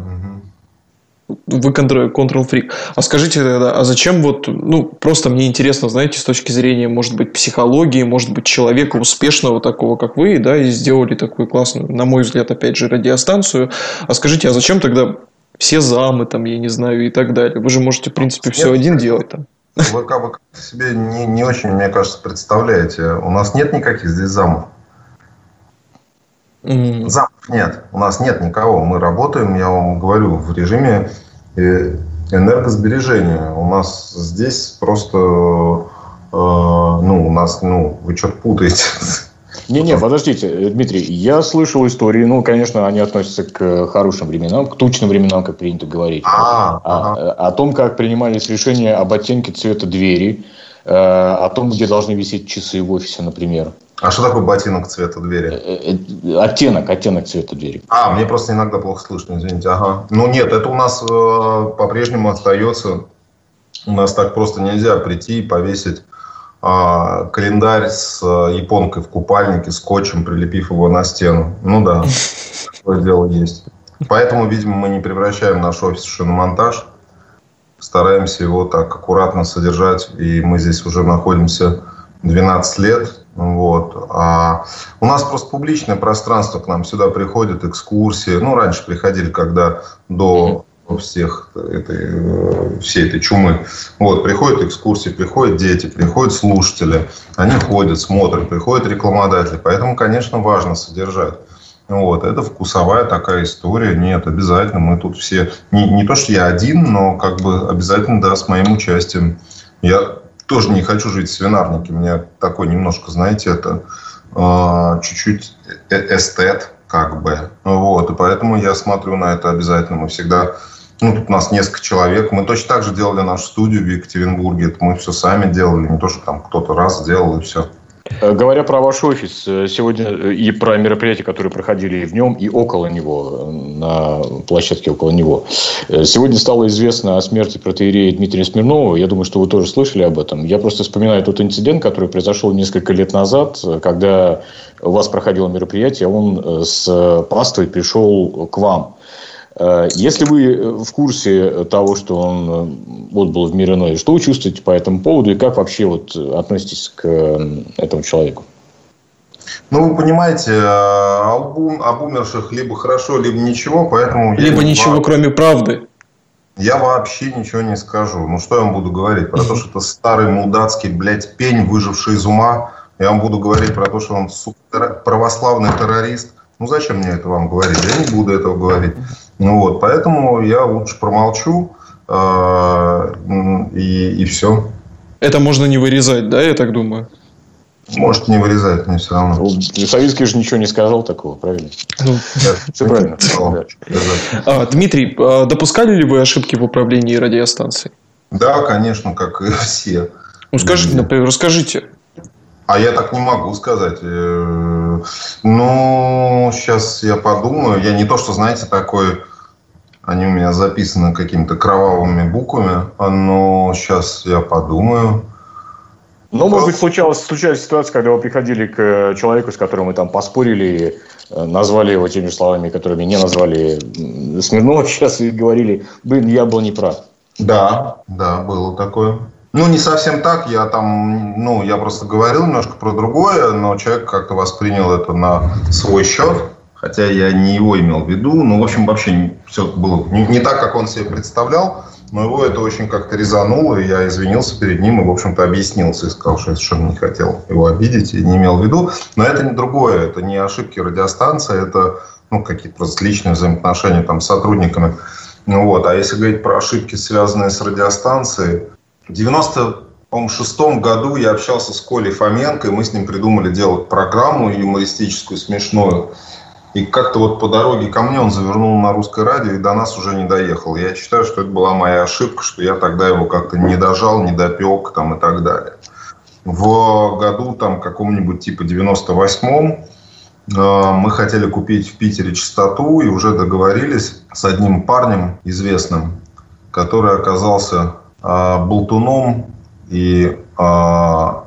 Вы control-фрик. А скажите тогда, а зачем вот, ну, просто мне интересно, знаете, с точки зрения, может быть, психологии, может быть, человека успешного такого, как вы, да, и сделали такую классную, на мой взгляд, опять же, радиостанцию. А скажите, а зачем тогда все замы там, я не знаю, и так далее? Вы же можете, в принципе, все один делать там. Вы как бы себе не, не очень, мне кажется, представляете. У нас нет никаких здесь замов. Mm. Замов нет. У нас нет никого. Мы работаем, я вам говорю, в режиме э, энергосбережения. У нас здесь просто, э, ну, у нас, ну, вы что-то путаете. Не-не, подождите, Дмитрий, я слышал истории, ну, конечно, они относятся к хорошим временам, к тучным временам, как принято говорить. А, а, О том, как принимались решения об оттенке цвета двери, э, о том, где должны висеть часы в офисе, например. А что такое ботинок цвета двери? Э, э, оттенок, оттенок цвета двери. А, мне просто иногда плохо слышно, извините. Ага. Ну нет, это у нас по-прежнему остается. У нас так просто нельзя прийти и повесить а, календарь с а, японкой в купальнике, скотчем, прилепив его на стену. Ну да, (laughs) такое дело есть. Поэтому, видимо, мы не превращаем наш офис в шиномонтаж. Стараемся его так аккуратно содержать. И мы здесь уже находимся 12 лет. Вот. А у нас просто публичное пространство, к нам сюда приходят экскурсии. Ну, раньше приходили, когда до всех этой, э, всей этой чумы. Вот, приходят экскурсии, приходят дети, приходят слушатели, они ходят, смотрят, приходят рекламодатели. Поэтому, конечно, важно содержать. Вот, это вкусовая такая история. Нет, обязательно. Мы тут все... Не, не то, что я один, но как бы обязательно, да, с моим участием. Я тоже не хочу жить в свинарнике. Мне такой немножко, знаете, это э, чуть-чуть эстет, как бы. Вот, и поэтому я смотрю на это обязательно. Мы всегда ну, тут у нас несколько человек. Мы точно так же делали нашу студию в Екатеринбурге. Это мы все сами делали, не то, что там кто-то раз сделал и все. Э, говоря про ваш офис, э, сегодня э, и про мероприятия, которые проходили в нем, и около него, на площадке около него. Сегодня стало известно о смерти протеерея Дмитрия Смирнова. Я думаю, что вы тоже слышали об этом. Я просто вспоминаю тот инцидент, который произошел несколько лет назад, когда у вас проходило мероприятие, он с паствой пришел к вам. Э, если вы э, в курсе того, что он э, вот был в мир иной, что вы чувствуете по этому поводу и как вообще вот относитесь к этому человеку? Ну, вы понимаете, об, об умерших либо хорошо, либо ничего, поэтому... Либо ничего, вам... кроме правды. Я вообще ничего не скажу. Ну, что я вам буду говорить? Про то, что это старый мудацкий, блядь, пень, выживший из ума. Я вам буду говорить про то, что он сука, православный террорист. Ну, зачем мне это вам говорить? Я не буду этого говорить. Ну, вот, поэтому я лучше промолчу, э, и, и все. Это можно не вырезать, да, я так думаю? Может, не вырезать, мне все равно. Ну, Советский же ничего не сказал такого, правильно? Ну, все правильно. (laughs) А, Дмитрий, а допускали ли вы ошибки в управлении радиостанцией? Да, конечно, как и все. Ну, скажите, например, расскажите. А я так не могу сказать. Э, ну, сейчас я подумаю. Я не то, что, знаете, такой... Они у меня записаны какими-то кровавыми буквами. Но сейчас я подумаю. Ну, может быть, случалась, случалась ситуация, когда вы приходили к человеку, с которым мы там поспорили, э, назвали его теми словами, которыми не назвали Смирнова (laughs) сейчас, и говорили, блин, я был неправ. Да, да, было такое. Ну, не совсем так, я там, ну, я просто говорил немножко про другое, но человек как-то воспринял это на свой счет, хотя я не его имел в виду, ну, в общем, вообще все было не, не так, как он себе представлял, но его это очень как-то резануло, и я извинился перед ним и, в общем-то, объяснился и сказал, что я совершенно не хотел его обидеть и не имел в виду. Но это не другое, это не ошибки радиостанции, это ну, какие-то просто личные взаимоотношения там, с сотрудниками. Ну, вот. А если говорить про ошибки, связанные с радиостанцией, в 96 году я общался с Колей Фоменко, и мы с ним придумали делать программу юмористическую, смешную. И как-то вот по дороге ко мне он завернул на русское радио и до нас уже не доехал. Я считаю, что это была моя ошибка, что я тогда его как-то не дожал, не допек там, и так далее. В году там каком-нибудь типа 98-м э, мы хотели купить в Питере частоту и уже договорились с одним парнем известным, который оказался э, болтуном и э,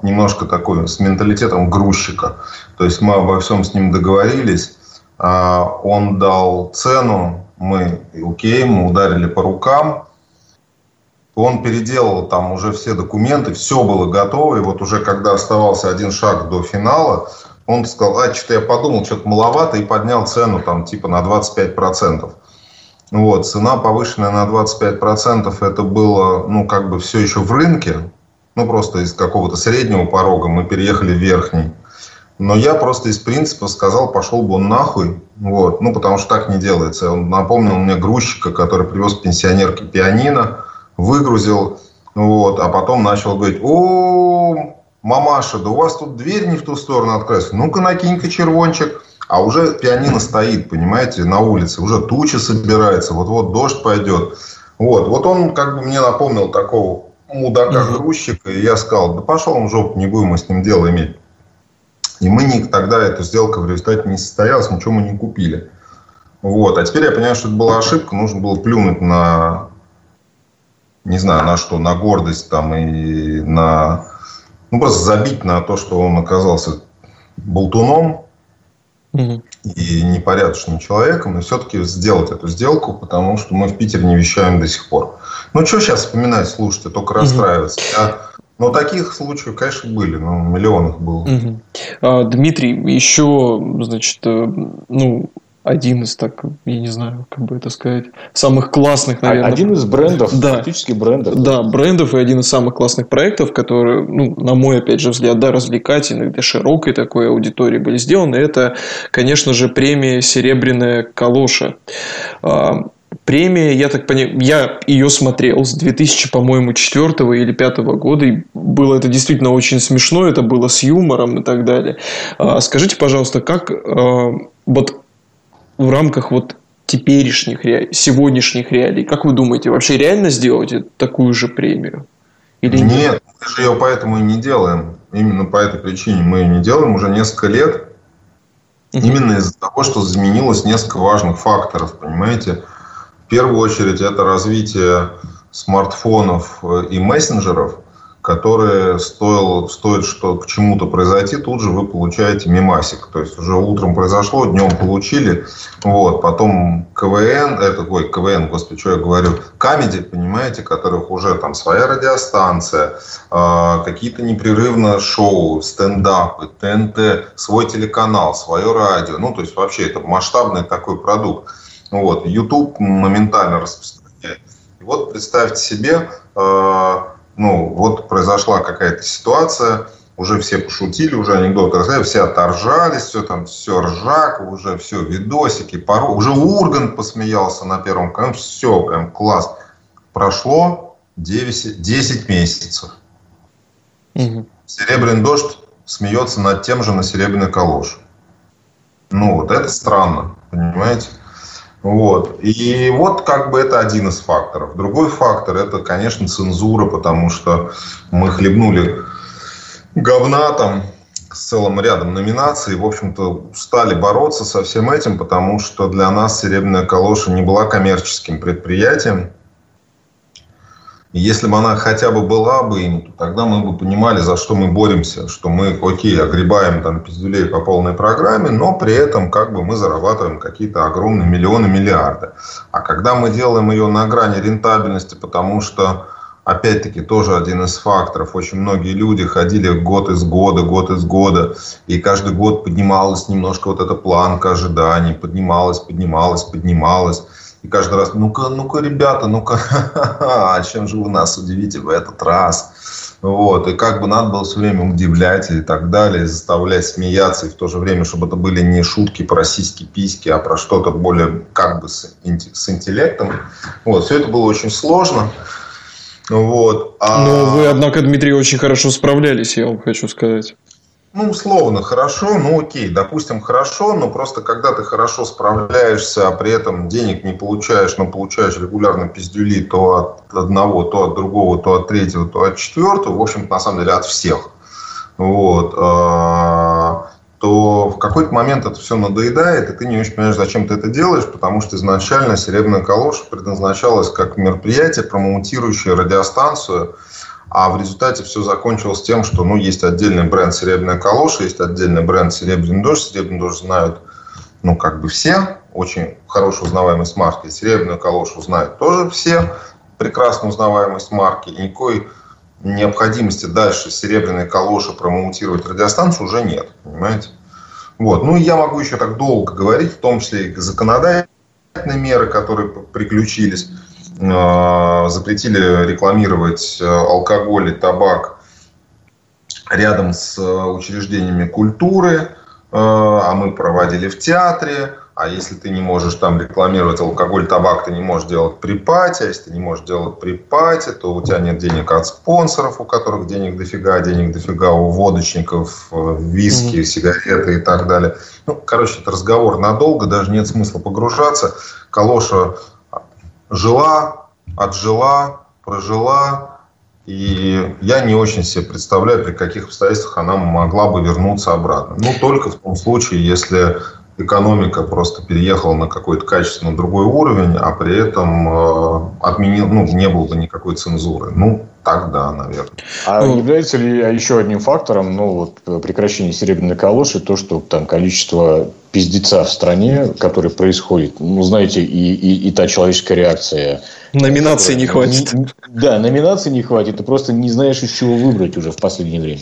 немножко такой с менталитетом грузчика. То есть мы обо всем с ним договорились. А, он дал цену, мы, окей, мы ударили по рукам, он переделал там уже все документы, все было готово, и вот уже когда оставался один шаг до финала, он сказал, а, что-то я подумал, что-то маловато, и поднял цену там типа на 25%. Вот, цена повышенная на 25%, это было, ну, как бы все еще в рынке, ну, просто из какого-то среднего порога мы переехали в верхний. Но я просто из принципа сказал, пошел бы он нахуй. Вот. Ну, потому что так не делается. Он напомнил мне грузчика, который привез пенсионерке пианино, выгрузил, вот, а потом начал говорить, о, мамаша, да у вас тут дверь не в ту сторону открылась. Ну-ка, накинь-ка червончик. А уже пианино стоит, понимаете, на улице. Уже туча собирается, вот-вот дождь пойдет. Вот, вот он как бы мне напомнил такого мудака-грузчика, и я сказал, да пошел он в жопу, не будем мы с ним дело иметь. И мы не, тогда эта сделка в результате не состоялась, ничего мы не купили. Вот. А теперь я понимаю, что это была ошибка, нужно было плюнуть на, не знаю, на что, на гордость там и на, ну просто забить на то, что он оказался болтуном угу. и непорядочным человеком, и все-таки сделать эту сделку, потому что мы в Питере не вещаем до сих пор. Ну, что сейчас вспоминать, слушайте, только угу. расстраиваться. Я но таких случаев, конечно, были, но миллионов было. Угу. А, Дмитрий, еще, значит, э, ну, один из, так, я не знаю, как бы это сказать, самых классных, наверное. Один из брендов, да. фактически брендов. Да, брендов и один из самых классных проектов, которые, ну, на мой, опять же, взгляд, да, развлекательный, для широкой такой аудитории были сделаны, это, конечно же, премия «Серебряная калоша». Премия, я так понимаю, я ее смотрел с 2000, по-моему, 4 или 5 года, и было это действительно очень смешно, это было с юмором и так далее. А, скажите, пожалуйста, как а, вот в рамках вот теперешних сегодняшних реалий, как вы думаете, вообще реально сделать такую же премию? Или нет? Нет, мы же ее поэтому и не делаем. Именно по этой причине мы ее не делаем уже несколько лет. Именно из-за того, что изменилось несколько важных факторов, понимаете? Первую очередь это развитие смартфонов э, и мессенджеров, которые стоило, стоит что к чему-то произойти, тут же вы получаете мемасик. То есть уже утром произошло, днем получили, вот, потом КВН, это, ой, КВН, господи, что я говорю, Камеди, понимаете, которых уже там своя радиостанция, э, какие-то непрерывно шоу, стендапы, ТНТ, свой телеканал, свое радио, ну, то есть вообще это масштабный такой продукт. Вот. YouTube моментально распространяет. И вот представьте себе, э, ну, вот произошла какая-то ситуация, уже все пошутили, уже анекдоты рассказали, все оторжались, все там, все ржак, уже все, видосики, пару, уже Ургант посмеялся на первом канале, все, прям класс. Прошло 9, 10 месяцев. Угу. Серебряный дождь смеется над тем же на серебряной калош. Ну, вот это странно, понимаете? Вот. И вот как бы это один из факторов. Другой фактор это, конечно, цензура, потому что мы хлебнули говна там с целым рядом номинаций. В общем-то, стали бороться со всем этим, потому что для нас «Серебряная калоша» не была коммерческим предприятием. Если бы она хотя бы была бы им, то тогда мы бы понимали, за что мы боремся, что мы, окей, огребаем там пиздюлей по полной программе, но при этом как бы мы зарабатываем какие-то огромные миллионы, миллиарды. А когда мы делаем ее на грани рентабельности, потому что опять-таки тоже один из факторов. Очень многие люди ходили год из года, год из года, и каждый год поднималась немножко вот эта планка ожиданий, поднималась, поднималась, поднималась. И каждый раз, ну-ка, ну-ка, ребята, ну-ка, (laughs) а чем же вы нас удивите в этот раз? Вот, и как бы надо было все время удивлять и так далее, заставлять смеяться, и в то же время, чтобы это были не шутки про сиськи-письки, а про что-то более как бы с, с интеллектом. Вот, все это было очень сложно. Вот. А... Но вы, однако, Дмитрий, очень хорошо справлялись, я вам хочу сказать. Ну, условно, хорошо, ну окей, допустим, хорошо, но просто когда ты хорошо справляешься, а при этом денег не получаешь, но получаешь регулярно пиздюли то от одного, то от другого, то от третьего, то от четвертого, в общем-то, на самом деле от всех. Вот. А, то в какой-то момент это все надоедает, и ты не очень понимаешь, зачем ты это делаешь, потому что изначально «Серебряная калоша» предназначалась как мероприятие, промоутирующее радиостанцию – а в результате все закончилось тем, что ну, есть отдельный бренд «Серебряная калоша», есть отдельный бренд «Серебряный дождь». «Серебряный дождь» знают ну, как бы все, очень хорошая узнаваемость марки. «Серебряную калошу» знают тоже все, прекрасно узнаваемость марки. И никакой необходимости дальше «Серебряной калоши» промоутировать радиостанцию уже нет, понимаете? Вот. Ну, и я могу еще так долго говорить, в том числе и законодательные меры, которые приключились. Э, запретили рекламировать э, алкоголь и табак рядом с э, учреждениями культуры, а мы проводили в театре. А если ты не можешь там рекламировать алкоголь, табак, ты не можешь делать при. А если ты не можешь делать при то у тебя нет денег от спонсоров, у которых денег дофига, денег дофига у водочников, виски, mm-hmm. сигареты и так далее. Ну, короче, это разговор надолго, даже нет смысла погружаться. Калоша жила, отжила, прожила, и я не очень себе представляю, при каких обстоятельствах она могла бы вернуться обратно. Ну, только в том случае, если экономика просто переехала на какой-то качественно другой уровень, а при этом э, отменил, ну, не было бы никакой цензуры. Ну, так да, наверное. А ну, является ли еще одним фактором, ну, вот, прекращение серебряной калоши, то, что там количество пиздеца в стране, который происходит, ну, знаете, и, и, и та человеческая реакция. Номинации не хватит. Не, да, номинации не хватит. Ты просто не знаешь, из чего выбрать уже в последнее время.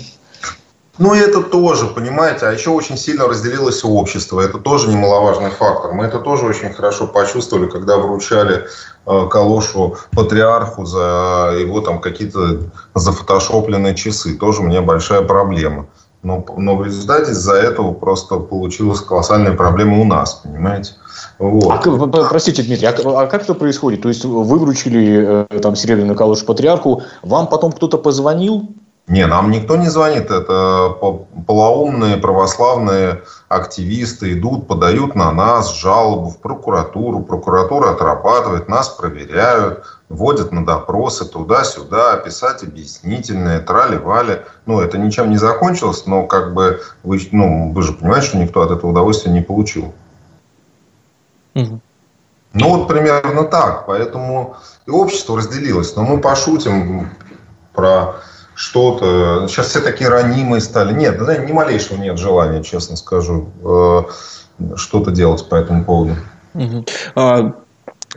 Ну, и это тоже, понимаете, а еще очень сильно разделилось общество. Это тоже немаловажный фактор. Мы это тоже очень хорошо почувствовали, когда вручали э, калошу патриарху за его там какие-то зафотошопленные часы. Тоже у меня большая проблема. Но, но в результате из-за этого просто получилась колоссальная проблема у нас, понимаете? Вот. А, простите, Дмитрий, а, а как это происходит? То есть вы вручили э, там серебряную калошу патриарху, вам потом кто-то позвонил, не, нам никто не звонит. Это полоумные православные активисты идут, подают на нас жалобу в прокуратуру. Прокуратура отрабатывает, нас проверяют, вводят на допросы туда-сюда, писать объяснительные, трали-вали. Ну, это ничем не закончилось, но как бы вы, ну, вы же понимаете, что никто от этого удовольствия не получил. Угу. Ну, вот примерно так. Поэтому и общество разделилось. Но мы пошутим про что-то. Сейчас все такие ранимые стали. Нет, да, ни малейшего нет желания, честно скажу, э, что-то делать по этому поводу. А,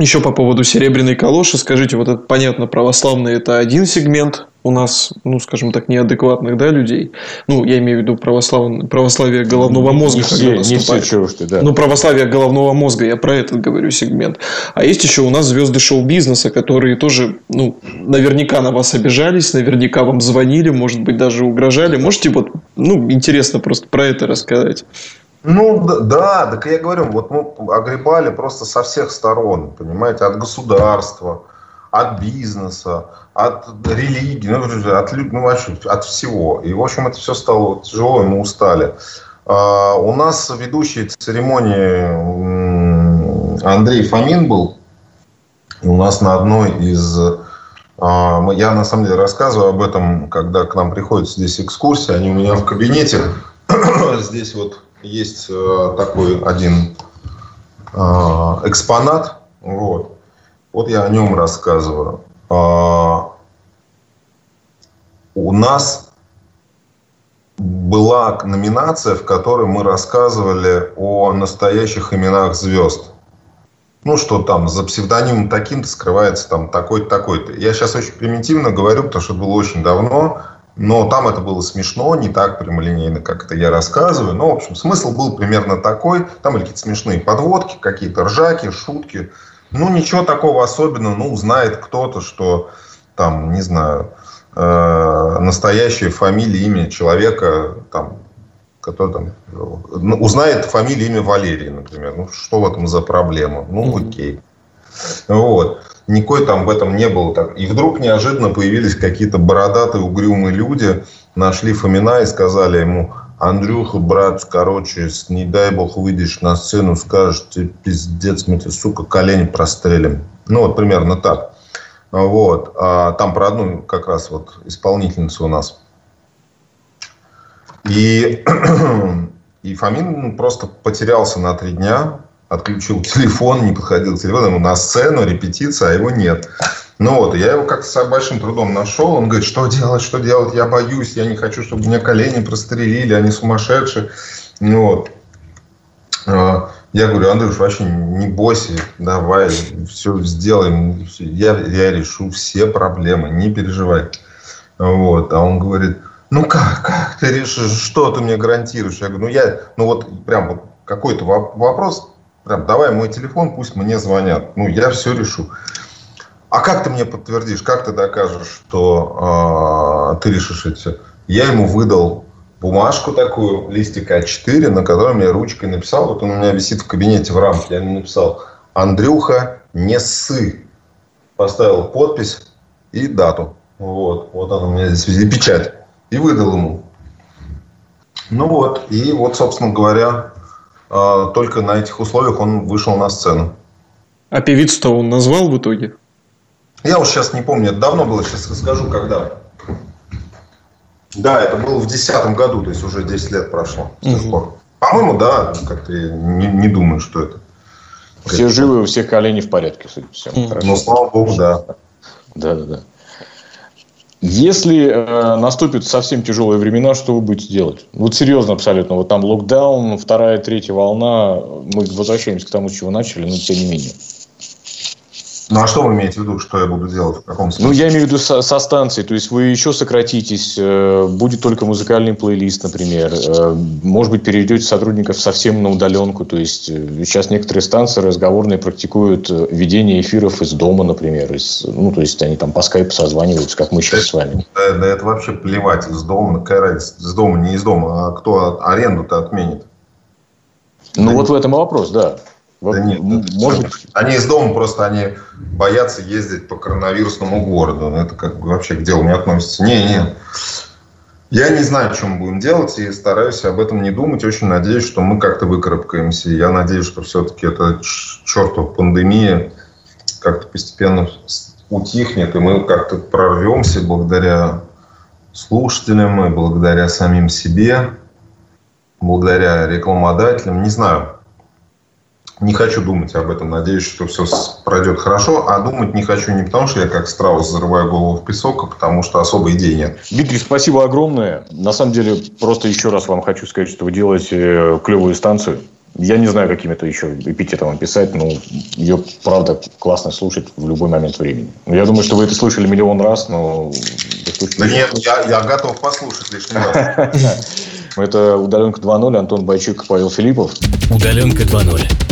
еще по поводу серебряной калоши. Скажите, вот это понятно, православный это один сегмент у нас, ну, скажем так, неадекватных, да, людей. Ну, я имею в виду православ... православие головного мозга, не когда все, наступает. Не все, чего да. Ну, православие головного мозга, я про этот говорю сегмент. А есть еще у нас звезды шоу-бизнеса, которые тоже, ну, наверняка на вас обижались, наверняка вам звонили, может быть, даже угрожали. Можете вот, ну, интересно просто про это рассказать? Ну да, так я говорю, вот мы огребали просто со всех сторон, понимаете, от государства, от бизнеса, от религии, ну, от, ну, вообще, от всего. И, в общем, это все стало тяжело, мы устали. А, у нас ведущий церемонии Андрей Фомин был. У нас на одной из... А, я, на самом деле, рассказываю об этом, когда к нам приходят здесь экскурсии. Они у меня в кабинете. (coughs) здесь вот есть э, такой один а, экспонат. Вот. Вот я о нем рассказываю. А, у нас была номинация, в которой мы рассказывали о настоящих именах звезд. Ну, что там за псевдонимом таким-то скрывается там такой-то, такой-то. Я сейчас очень примитивно говорю, потому что это было очень давно, но там это было смешно, не так прямолинейно, как это я рассказываю. Но, в общем, смысл был примерно такой. Там были какие-то смешные подводки, какие-то ржаки, шутки. Ну, ничего такого особенного. Ну, узнает кто-то, что там, не знаю, э, настоящая фамилия, имя человека, там, который там, ну, узнает фамилию, имя Валерий, например. Ну, что в этом за проблема? Ну, окей. Вот. Никакой там в этом не было. Так. И вдруг неожиданно появились какие-то бородатые, угрюмые люди, нашли Фомина и сказали ему, Андрюха, брат, короче, не дай бог выйдешь на сцену, скажешь, ты пиздец, мы тебе, сука, колени прострелим. Ну, вот примерно так. Вот. А там про одну как раз вот исполнительницу у нас. И, (clears throat) и Фомин просто потерялся на три дня, отключил (laughs) телефон, не подходил к телефону, на сцену, репетиция, а его нет. Ну вот, я его как-то с большим трудом нашел. Он говорит, что делать, что делать, я боюсь, я не хочу, чтобы мне колени прострелили, они сумасшедшие. Ну вот. А, я говорю, Андрюш, вообще не бойся, давай, все сделаем, я, я решу все проблемы, не переживай. Вот. А он говорит, ну как, как ты решишь, что ты мне гарантируешь? Я говорю, ну я, ну вот прям вот какой-то вопрос, прям давай мой телефон, пусть мне звонят, ну я все решу. А как ты мне подтвердишь, как ты докажешь, что э, ты решишь все? Я ему выдал бумажку такую, листик А4, на котором я ручкой написал, вот он у меня висит в кабинете в рамке, я ему написал, Андрюха, не ссы. Поставил подпись и дату. Вот, вот она у меня здесь везде, печать. И выдал ему. Ну вот, и вот, собственно говоря, а, только на этих условиях он вышел на сцену. А певицу-то он назвал в итоге? Я уж сейчас не помню, это давно было, сейчас расскажу, когда. Да, это было в 2010 году, то есть уже 10 лет прошло с тех пор. По-моему, да, как-то не, не думаю, что это. Все живы, у всех колени в порядке, судя по всему. Угу. Ну, слава богу, да. Да, да, да. Если э, наступят совсем тяжелые времена, что вы будете делать? Вот серьезно абсолютно. Вот там локдаун, вторая, третья волна. Мы возвращаемся к тому, с чего начали, но тем не менее. Ну, а что вы имеете в виду, что я буду делать? В каком смысле? Ну, я имею в виду со, со станции. То есть, вы еще сократитесь, э, будет только музыкальный плейлист, например. Э, может быть, перейдете сотрудников совсем на удаленку. То есть, э, сейчас некоторые станции разговорные практикуют ведение эфиров из дома, например. Из, ну, то есть, они там по скайпу созваниваются, как мы сейчас да, с вами. Да, да это вообще плевать из дома. Какая разница? Из дома, не из дома. А кто аренду-то отменит? Ну, да вот в этом и вопрос, да. Да нет, может быть... Они из дома просто они боятся ездить по коронавирусному городу. Ну, это как бы вообще к делу не относится. Не, не. Я не знаю, мы будем делать, и стараюсь об этом не думать. Очень надеюсь, что мы как-то выкарабкаемся. Я надеюсь, что все-таки эта чертова пандемия как-то постепенно утихнет, и мы как-то прорвемся благодаря слушателям и благодаря самим себе, благодаря рекламодателям. Не знаю, не хочу думать об этом. Надеюсь, что все пройдет хорошо. А думать не хочу не потому, что я как страус зарываю голову в песок, а потому что особой идеи нет. Дмитрий, спасибо огромное. На самом деле, просто еще раз вам хочу сказать, что вы делаете э, клевую станцию. Я не знаю, каким это еще эпитетом описать, но ее, правда, классно слушать в любой момент времени. Я думаю, что вы это слышали миллион раз, но... Да нет, я, я готов послушать лишний раз. (laughs) Это «Удаленка 2.0», Антон Байчук, Павел Филиппов. «Удаленка 2.0».